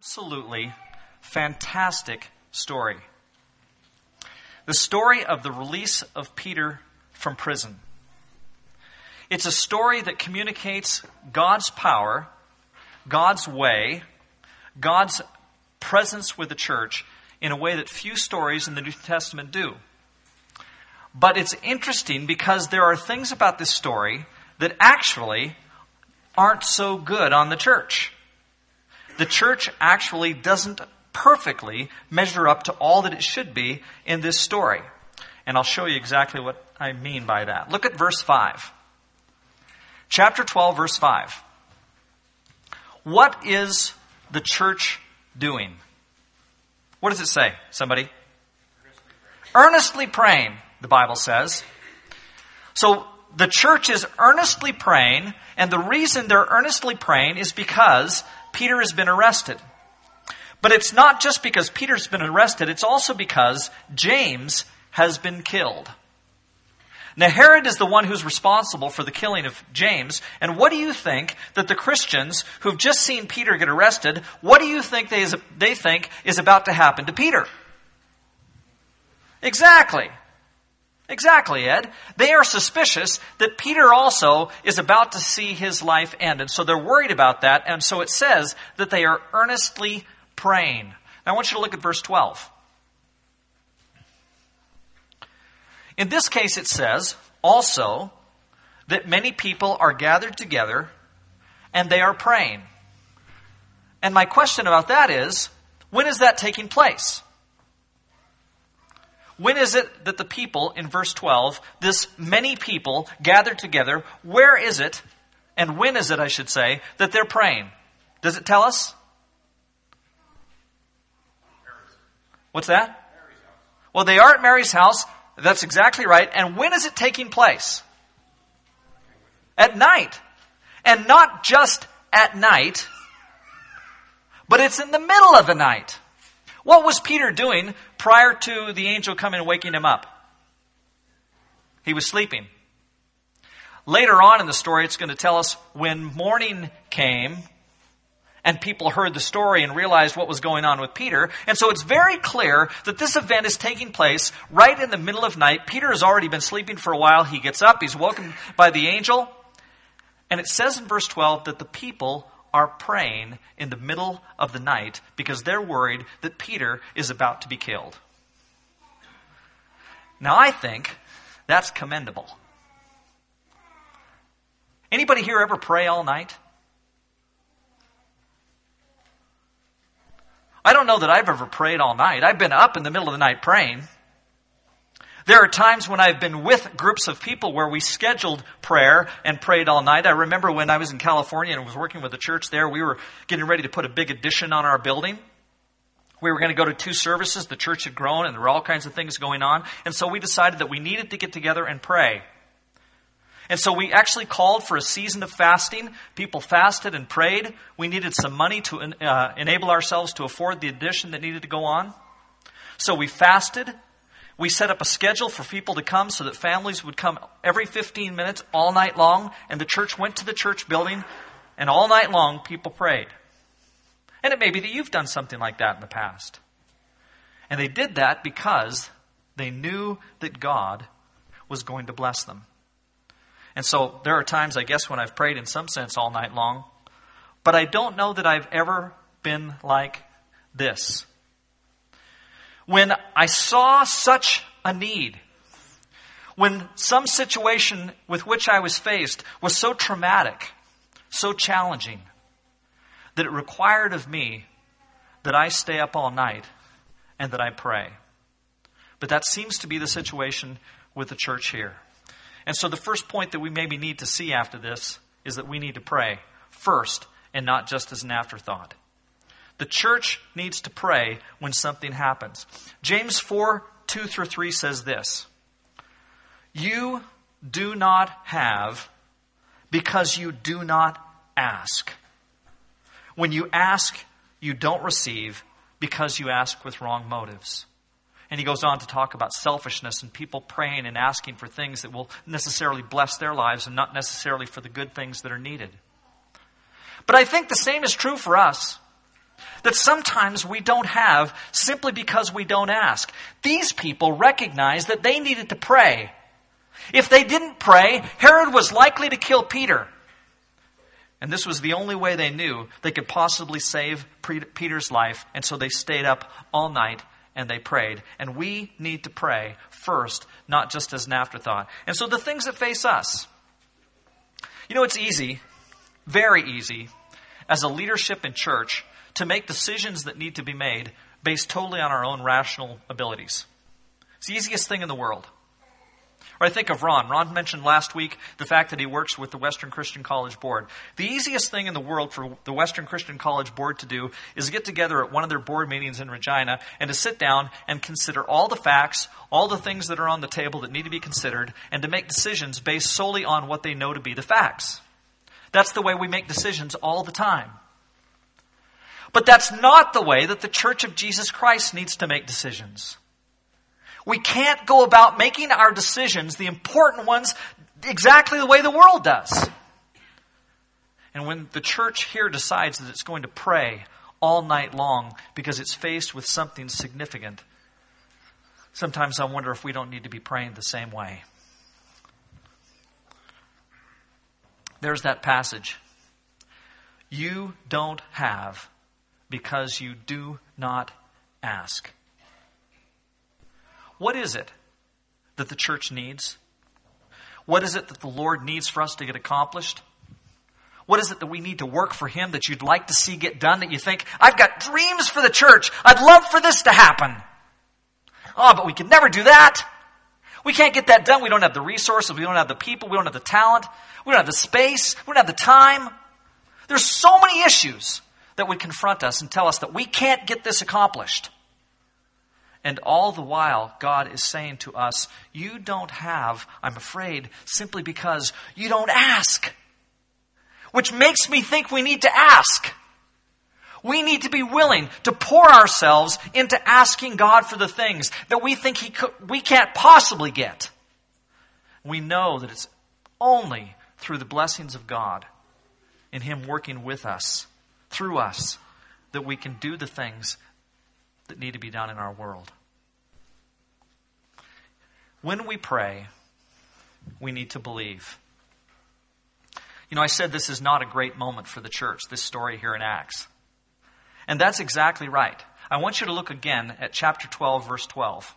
absolutely fantastic story. The story of the release of Peter from prison. It's a story that communicates God's power, God's way, God's presence with the church in a way that few stories in the New Testament do. But it's interesting because there are things about this story that actually aren't so good on the church the church actually doesn't perfectly measure up to all that it should be in this story. And I'll show you exactly what I mean by that. Look at verse 5. Chapter 12, verse 5. What is the church doing? What does it say? Somebody? Earnestly praying, the Bible says. So the church is earnestly praying, and the reason they're earnestly praying is because Peter has been arrested. But it's not just because Peter's been arrested, it's also because James has been killed. Now, Herod is the one who's responsible for the killing of James. And what do you think that the Christians who've just seen Peter get arrested, what do you think they, they think is about to happen to Peter? Exactly. Exactly, Ed. They are suspicious that Peter also is about to see his life end. And so they're worried about that. And so it says that they are earnestly praying. Now I want you to look at verse 12. In this case, it says also that many people are gathered together and they are praying. And my question about that is when is that taking place? When is it that the people, in verse 12, this many people gathered together, where is it, and when is it, I should say, that they're praying? Does it tell us? What's that? Well, they are at Mary's house. That's exactly right. And when is it taking place? At night. And not just at night, but it's in the middle of the night. What was Peter doing prior to the angel coming and waking him up? He was sleeping. Later on in the story, it's going to tell us when morning came and people heard the story and realized what was going on with Peter. And so it's very clear that this event is taking place right in the middle of night. Peter has already been sleeping for a while. He gets up, he's woken by the angel. And it says in verse 12 that the people are praying in the middle of the night because they're worried that Peter is about to be killed. Now, I think that's commendable. Anybody here ever pray all night? I don't know that I've ever prayed all night. I've been up in the middle of the night praying. There are times when I've been with groups of people where we scheduled prayer and prayed all night. I remember when I was in California and was working with the church there, we were getting ready to put a big addition on our building. We were going to go to two services. The church had grown and there were all kinds of things going on. And so we decided that we needed to get together and pray. And so we actually called for a season of fasting. People fasted and prayed. We needed some money to uh, enable ourselves to afford the addition that needed to go on. So we fasted we set up a schedule for people to come so that families would come every 15 minutes all night long, and the church went to the church building, and all night long people prayed. And it may be that you've done something like that in the past. And they did that because they knew that God was going to bless them. And so there are times, I guess, when I've prayed in some sense all night long, but I don't know that I've ever been like this when I saw such a need, when some situation with which I was faced was so traumatic, so challenging, that it required of me that I stay up all night and that I pray. But that seems to be the situation with the church here. And so the first point that we maybe need to see after this is that we need to pray first and not just as an afterthought. The church needs to pray when something happens. James 4 2 through 3 says this You do not have because you do not ask. When you ask, you don't receive because you ask with wrong motives. And he goes on to talk about selfishness and people praying and asking for things that will necessarily bless their lives and not necessarily for the good things that are needed. But I think the same is true for us. That sometimes we don't have simply because we don't ask. These people recognized that they needed to pray. If they didn't pray, Herod was likely to kill Peter. And this was the only way they knew they could possibly save Peter's life, and so they stayed up all night and they prayed. And we need to pray first, not just as an afterthought. And so the things that face us. You know, it's easy, very easy, as a leadership in church to make decisions that need to be made based totally on our own rational abilities. It's the easiest thing in the world. Or I think of Ron. Ron mentioned last week the fact that he works with the Western Christian College Board. The easiest thing in the world for the Western Christian College Board to do is get together at one of their board meetings in Regina and to sit down and consider all the facts, all the things that are on the table that need to be considered, and to make decisions based solely on what they know to be the facts. That's the way we make decisions all the time. But that's not the way that the Church of Jesus Christ needs to make decisions. We can't go about making our decisions, the important ones, exactly the way the world does. And when the church here decides that it's going to pray all night long because it's faced with something significant, sometimes I wonder if we don't need to be praying the same way. There's that passage. You don't have because you do not ask. What is it that the church needs? What is it that the Lord needs for us to get accomplished? What is it that we need to work for Him that you'd like to see get done that you think, I've got dreams for the church. I'd love for this to happen. Oh, but we can never do that. We can't get that done. We don't have the resources. We don't have the people. We don't have the talent. We don't have the space. We don't have the time. There's so many issues that would confront us and tell us that we can't get this accomplished. And all the while, God is saying to us, You don't have, I'm afraid, simply because you don't ask. Which makes me think we need to ask. We need to be willing to pour ourselves into asking God for the things that we think he could, we can't possibly get. We know that it's only through the blessings of God, in Him working with us, through us, that we can do the things that need to be done in our world. When we pray, we need to believe. You know, I said this is not a great moment for the church, this story here in Acts. And that's exactly right. I want you to look again at chapter 12, verse 12.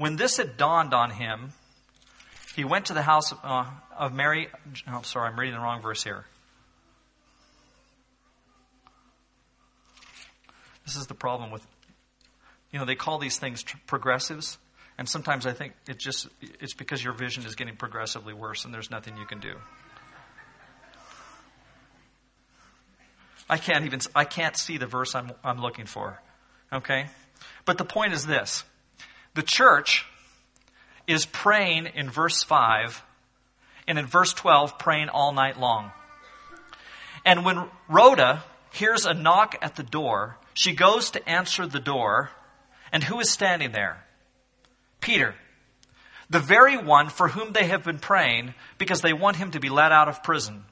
When this had dawned on him, he went to the house of, uh, of Mary. Oh, sorry, I'm reading the wrong verse here. This is the problem with, you know, they call these things progressives. And sometimes I think it just, it's because your vision is getting progressively worse and there's nothing you can do. I can't even, I can't see the verse I'm, I'm looking for. Okay? But the point is this. The church is praying in verse 5 and in verse 12 praying all night long. And when Rhoda hears a knock at the door, she goes to answer the door, and who is standing there? Peter, the very one for whom they have been praying because they want him to be let out of prison.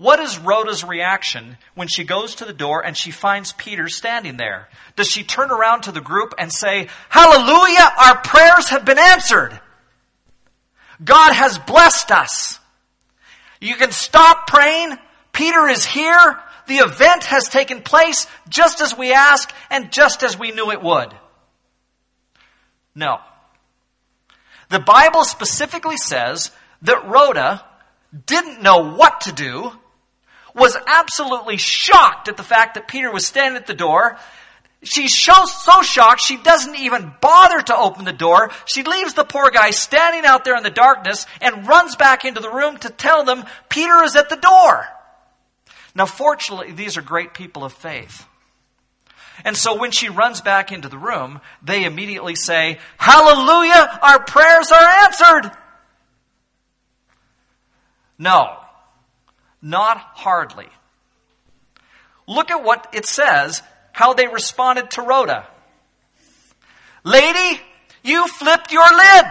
What is Rhoda's reaction when she goes to the door and she finds Peter standing there? Does she turn around to the group and say, Hallelujah, our prayers have been answered. God has blessed us. You can stop praying. Peter is here. The event has taken place just as we asked and just as we knew it would. No. The Bible specifically says that Rhoda didn't know what to do was absolutely shocked at the fact that Peter was standing at the door. She's so, shocked she doesn't even bother to open the door. She leaves the poor guy standing out there in the darkness and runs back into the room to tell them Peter is at the door. Now, fortunately, these are great people of faith. And so when she runs back into the room, they immediately say, Hallelujah, our prayers are answered. No. Not hardly. Look at what it says, how they responded to Rhoda. Lady, you flipped your lid.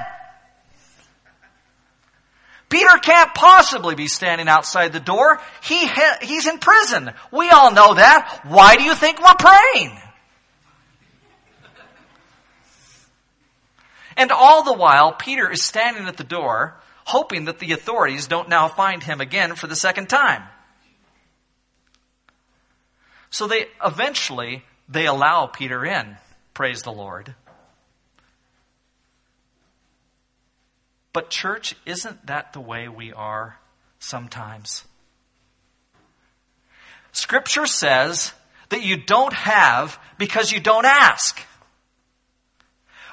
Peter can't possibly be standing outside the door. He ha- he's in prison. We all know that. Why do you think we're praying? And all the while, Peter is standing at the door, hoping that the authorities don't now find him again for the second time. So they eventually they allow Peter in. Praise the Lord. But, church, isn't that the way we are sometimes? Scripture says that you don't have because you don't ask.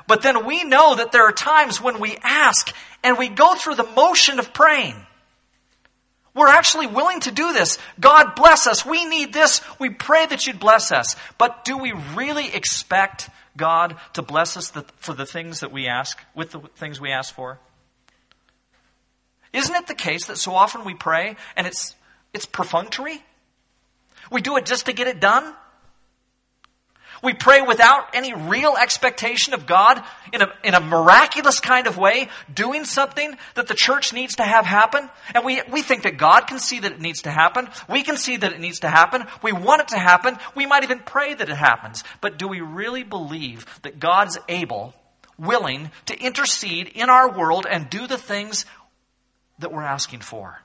But then we know that there are times when we ask and we go through the motion of praying. We're actually willing to do this. God bless us. We need this. We pray that you'd bless us. But do we really expect God to bless us for the things that we ask, with the things we ask for? Isn't it the case that so often we pray and it's, it's perfunctory? We do it just to get it done? We pray without any real expectation of God in a, in a miraculous kind of way, doing something that the church needs to have happen. And we, we think that God can see that it needs to happen. We can see that it needs to happen. We want it to happen. We might even pray that it happens. But do we really believe that God's able, willing to intercede in our world and do the things that we're asking for?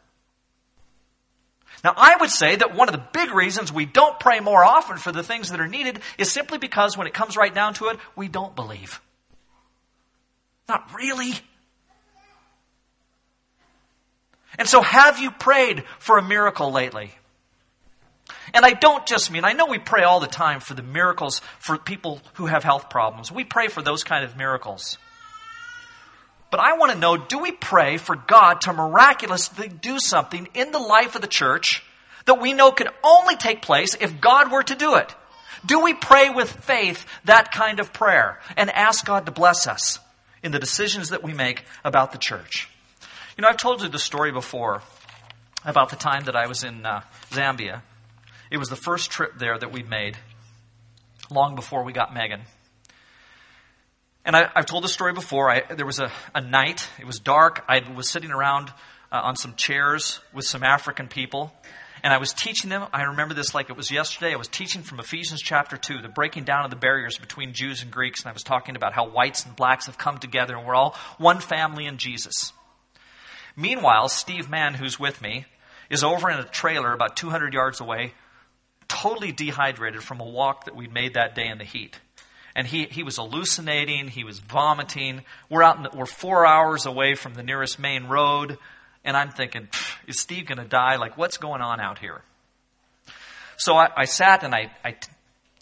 Now, I would say that one of the big reasons we don't pray more often for the things that are needed is simply because when it comes right down to it, we don't believe. Not really. And so, have you prayed for a miracle lately? And I don't just mean, I know we pray all the time for the miracles for people who have health problems. We pray for those kind of miracles. But I want to know do we pray for God to miraculously do something in the life of the church that we know could only take place if God were to do it? Do we pray with faith that kind of prayer and ask God to bless us in the decisions that we make about the church? You know, I've told you the story before about the time that I was in uh, Zambia. It was the first trip there that we'd made long before we got Megan. And I, have told this story before. I, there was a, a, night, it was dark. I was sitting around uh, on some chairs with some African people, and I was teaching them. I remember this like it was yesterday. I was teaching from Ephesians chapter 2, the breaking down of the barriers between Jews and Greeks, and I was talking about how whites and blacks have come together, and we're all one family in Jesus. Meanwhile, Steve Mann, who's with me, is over in a trailer about 200 yards away, totally dehydrated from a walk that we'd made that day in the heat and he, he was hallucinating, he was vomiting. We're out, the, we're four hours away from the nearest main road, and I'm thinking, is Steve going to die? Like, what's going on out here? So I, I sat and I, I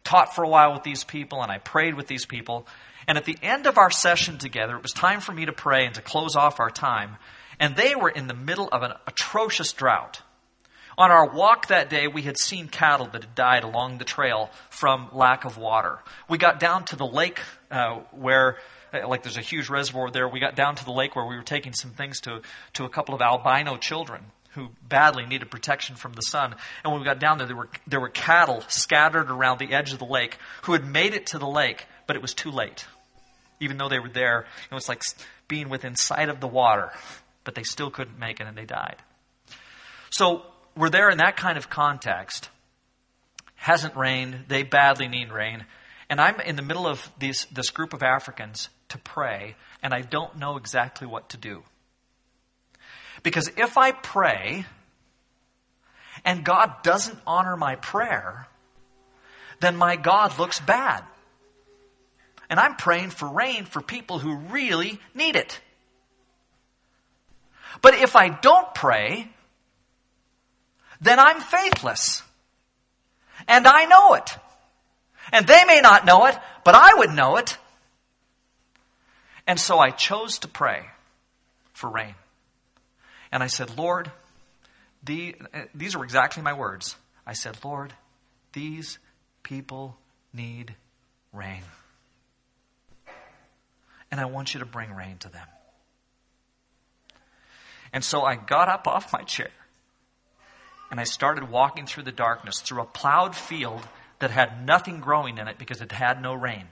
taught for a while with these people, and I prayed with these people. And at the end of our session together, it was time for me to pray and to close off our time. And they were in the middle of an atrocious drought. On our walk that day, we had seen cattle that had died along the trail from lack of water. We got down to the lake uh, where uh, like there's a huge reservoir there. We got down to the lake where we were taking some things to, to a couple of albino children who badly needed protection from the sun. And when we got down there, there were, there were cattle scattered around the edge of the lake who had made it to the lake, but it was too late. Even though they were there, it was like being within sight of the water, but they still couldn't make it and they died. So we're there in that kind of context. Hasn't rained. They badly need rain. And I'm in the middle of these, this group of Africans to pray, and I don't know exactly what to do. Because if I pray and God doesn't honor my prayer, then my God looks bad. And I'm praying for rain for people who really need it. But if I don't pray, then I'm faithless. And I know it. And they may not know it, but I would know it. And so I chose to pray for rain. And I said, Lord, the, these are exactly my words. I said, Lord, these people need rain. And I want you to bring rain to them. And so I got up off my chair and I started walking through the darkness through a plowed field that had nothing growing in it because it had no rain.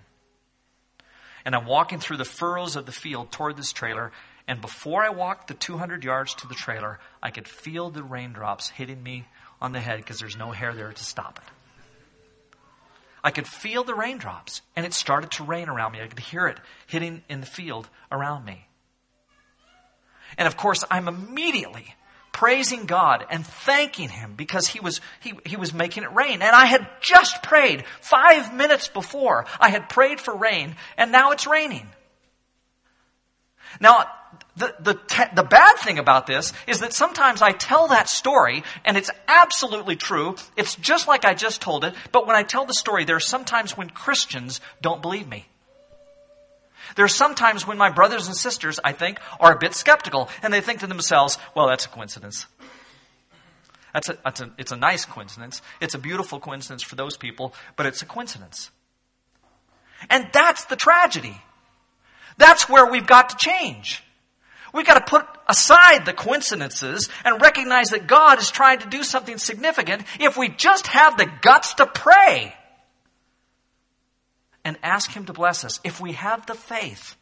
And I'm walking through the furrows of the field toward this trailer, And before I walked the 200 yards to the trailer, I could feel the raindrops hitting me on the head because there's no hair there to stop it. I could feel the raindrops, and it started to rain around me. I could hear it hitting in the field around me. And of course, I'm immediately praising God and thanking Him because He was, he, he was making it rain. And I had just prayed five minutes before. I had prayed for rain, and now it's raining. Now, the, the, te- the bad thing about this is that sometimes I tell that story and it's absolutely true. It's just like I just told it. But when I tell the story, there are sometimes when Christians don't believe me. There are sometimes when my brothers and sisters, I think, are a bit skeptical and they think to themselves, well, that's a coincidence. That's a, that's a, it's a nice coincidence. It's a beautiful coincidence for those people, but it's a coincidence. And that's the tragedy. That's where we've got to change. We've got to put aside the coincidences and recognize that God is trying to do something significant if we just have the guts to pray and ask Him to bless us. If we have the faith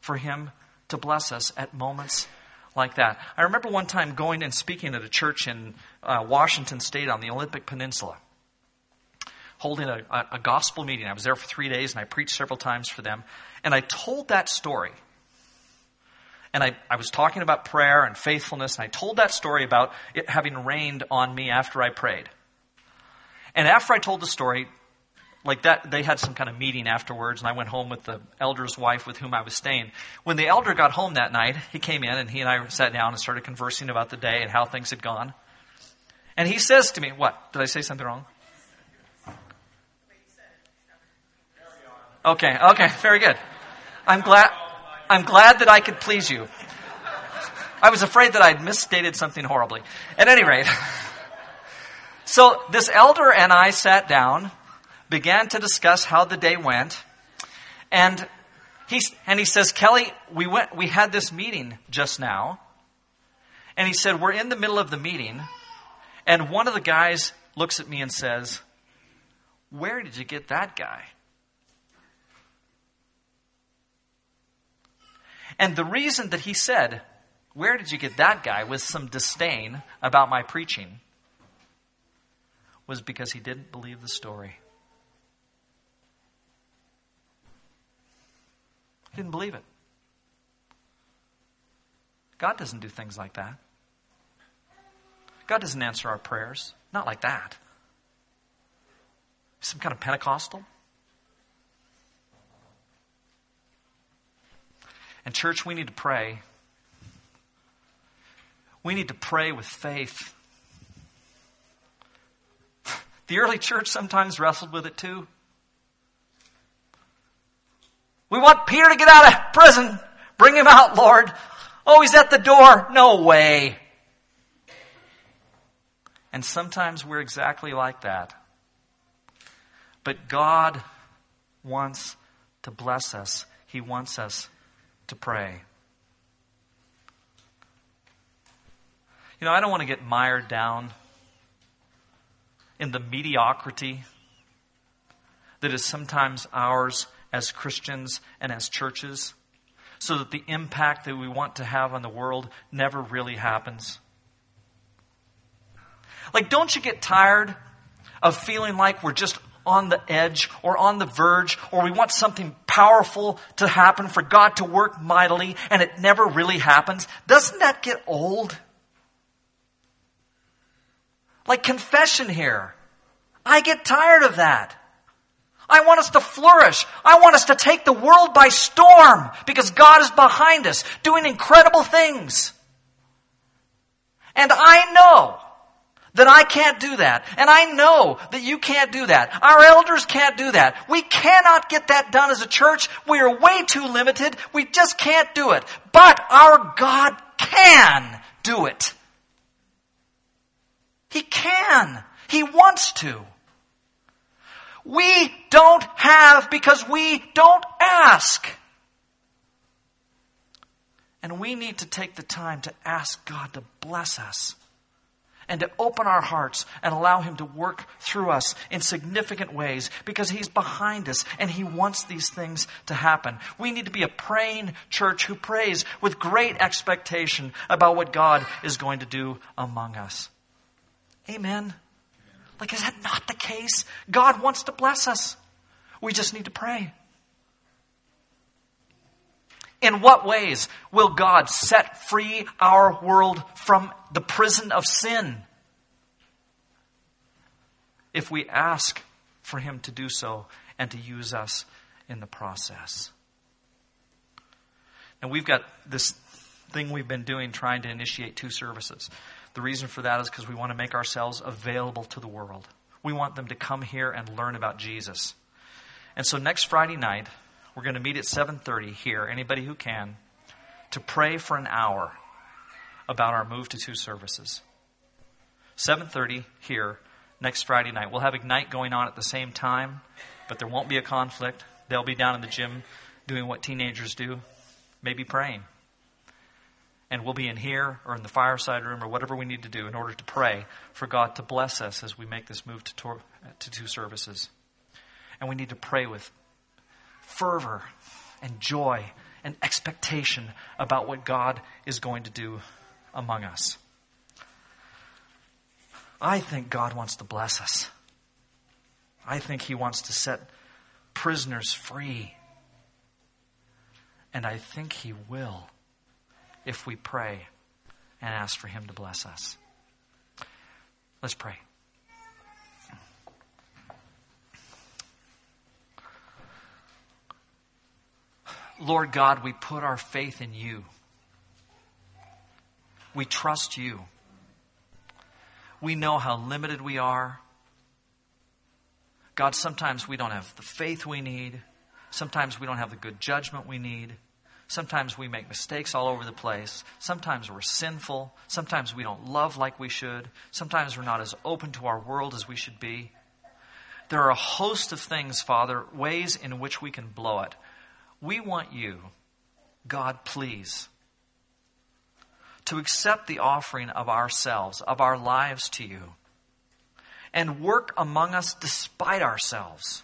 for Him to bless us at moments like that. I remember one time going and speaking at a church in uh, Washington State on the Olympic Peninsula, holding a, a, a gospel meeting. I was there for three days and I preached several times for them. And I told that story and I, I was talking about prayer and faithfulness, and I told that story about it having rained on me after I prayed. And after I told the story, like that, they had some kind of meeting afterwards, and I went home with the elder's wife with whom I was staying. When the elder got home that night, he came in, and he and I sat down and started conversing about the day and how things had gone. And he says to me, What? Did I say something wrong? Okay, okay, very good. I'm glad. I'm glad that I could please you. I was afraid that I'd misstated something horribly. At any rate, so this elder and I sat down, began to discuss how the day went, and he, and he says, Kelly, we went, we had this meeting just now, and he said, we're in the middle of the meeting, and one of the guys looks at me and says, where did you get that guy? And the reason that he said, Where did you get that guy? with some disdain about my preaching was because he didn't believe the story. Didn't believe it. God doesn't do things like that. God doesn't answer our prayers. Not like that. Some kind of Pentecostal. And, church, we need to pray. We need to pray with faith. The early church sometimes wrestled with it too. We want Peter to get out of prison. Bring him out, Lord. Oh, he's at the door. No way. And sometimes we're exactly like that. But God wants to bless us. He wants us to pray. You know, I don't want to get mired down in the mediocrity that is sometimes ours as Christians and as churches, so that the impact that we want to have on the world never really happens. Like, don't you get tired of feeling like we're just on the edge or on the verge or we want something powerful to happen for God to work mightily and it never really happens, doesn't that get old? Like confession here. I get tired of that. I want us to flourish. I want us to take the world by storm because God is behind us doing incredible things. And I know that I can't do that. And I know that you can't do that. Our elders can't do that. We cannot get that done as a church. We are way too limited. We just can't do it. But our God can do it. He can. He wants to. We don't have because we don't ask. And we need to take the time to ask God to bless us and to open our hearts and allow Him to work through us in significant ways because He's behind us and He wants these things to happen. We need to be a praying church who prays with great expectation about what God is going to do among us. Amen. Like, is that not the case? God wants to bless us. We just need to pray. In what ways will God set free our world from the prison of sin? If we ask for Him to do so and to use us in the process. And we've got this thing we've been doing trying to initiate two services. The reason for that is because we want to make ourselves available to the world. We want them to come here and learn about Jesus. And so next Friday night, we're going to meet at 7:30 here, anybody who can, to pray for an hour about our move to two services. 7:30 here next Friday night. We'll have Ignite going on at the same time, but there won't be a conflict. They'll be down in the gym doing what teenagers do, maybe praying. And we'll be in here or in the fireside room or whatever we need to do in order to pray for God to bless us as we make this move to, to two services. And we need to pray with fervor and joy and expectation about what God is going to do among us. I think God wants to bless us. I think He wants to set prisoners free. And I think He will if we pray and ask for Him to bless us. Let's pray. Lord God, we put our faith in you. We trust you. We know how limited we are. God, sometimes we don't have the faith we need. Sometimes we don't have the good judgment we need. Sometimes we make mistakes all over the place. Sometimes we're sinful. Sometimes we don't love like we should. Sometimes we're not as open to our world as we should be. There are a host of things, Father, ways in which we can blow it. We want you, God, please, to accept the offering of ourselves, of our lives to you, and work among us despite ourselves.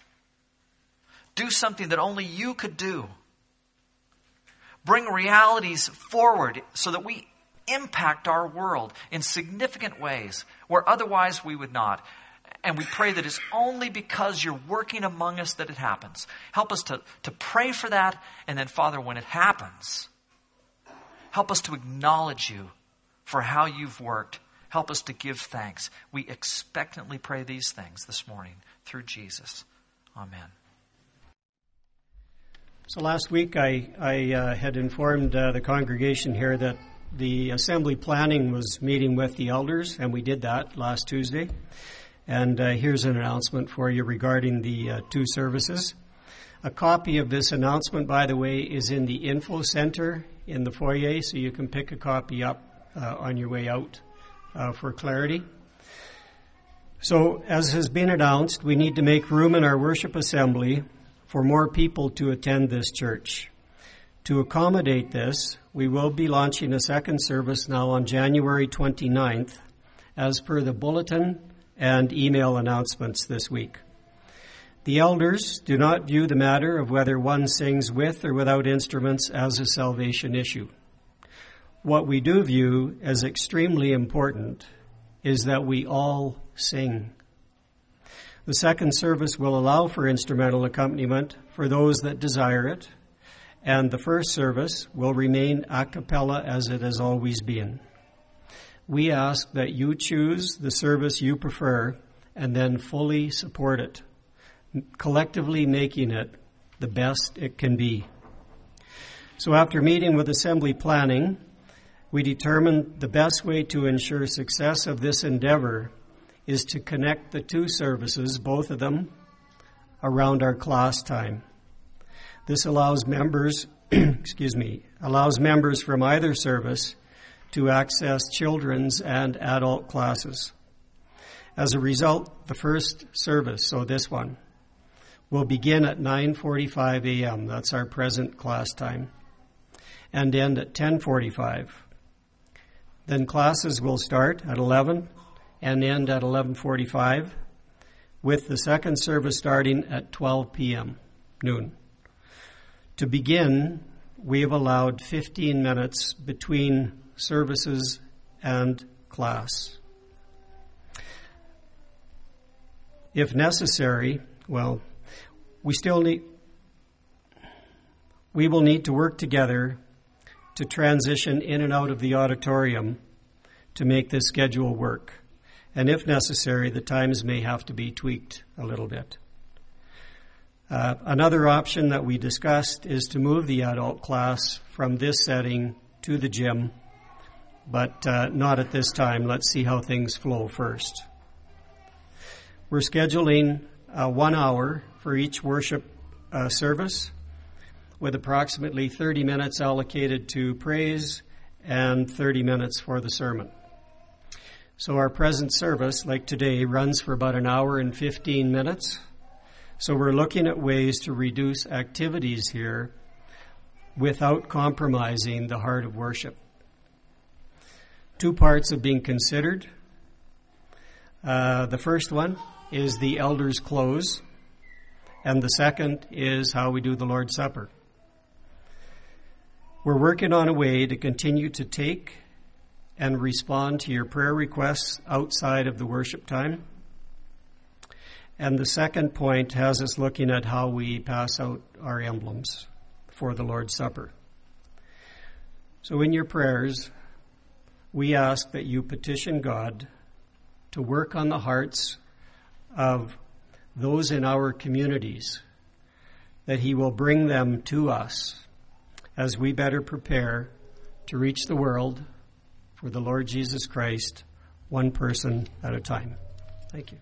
Do something that only you could do. Bring realities forward so that we impact our world in significant ways where otherwise we would not. And we pray that it's only because you're working among us that it happens. Help us to, to pray for that. And then, Father, when it happens, help us to acknowledge you for how you've worked. Help us to give thanks. We expectantly pray these things this morning through Jesus. Amen. So last week I, I uh, had informed uh, the congregation here that the assembly planning was meeting with the elders, and we did that last Tuesday. And uh, here's an announcement for you regarding the uh, two services. A copy of this announcement, by the way, is in the info center in the foyer, so you can pick a copy up uh, on your way out uh, for clarity. So, as has been announced, we need to make room in our worship assembly for more people to attend this church. To accommodate this, we will be launching a second service now on January 29th, as per the bulletin and email announcements this week. The elders do not view the matter of whether one sings with or without instruments as a salvation issue. What we do view as extremely important is that we all sing. The second service will allow for instrumental accompaniment for those that desire it, and the first service will remain a cappella as it has always been we ask that you choose the service you prefer and then fully support it, collectively making it the best it can be. So, after meeting with Assembly Planning, we determined the best way to ensure success of this endeavor is to connect the two services, both of them, around our class time. This allows members, excuse me, allows members from either service to access children's and adult classes. As a result, the first service, so this one, will begin at 9:45 a.m. That's our present class time, and end at 10:45. Then classes will start at 11, and end at 11:45 with the second service starting at 12 p.m. noon. To begin, we have allowed 15 minutes between services and class. If necessary, well, we still need we will need to work together to transition in and out of the auditorium to make this schedule work. And if necessary, the times may have to be tweaked a little bit. Uh, another option that we discussed is to move the adult class from this setting to the gym, but uh, not at this time. Let's see how things flow first. We're scheduling uh, one hour for each worship uh, service, with approximately 30 minutes allocated to praise and 30 minutes for the sermon. So our present service, like today, runs for about an hour and 15 minutes. So we're looking at ways to reduce activities here without compromising the heart of worship. Two parts have been considered. Uh, the first one is the elders' close, and the second is how we do the Lord's Supper. We're working on a way to continue to take and respond to your prayer requests outside of the worship time. And the second point has us looking at how we pass out our emblems for the Lord's Supper. So, in your prayers, we ask that you petition God to work on the hearts of those in our communities, that He will bring them to us as we better prepare to reach the world for the Lord Jesus Christ, one person at a time. Thank you.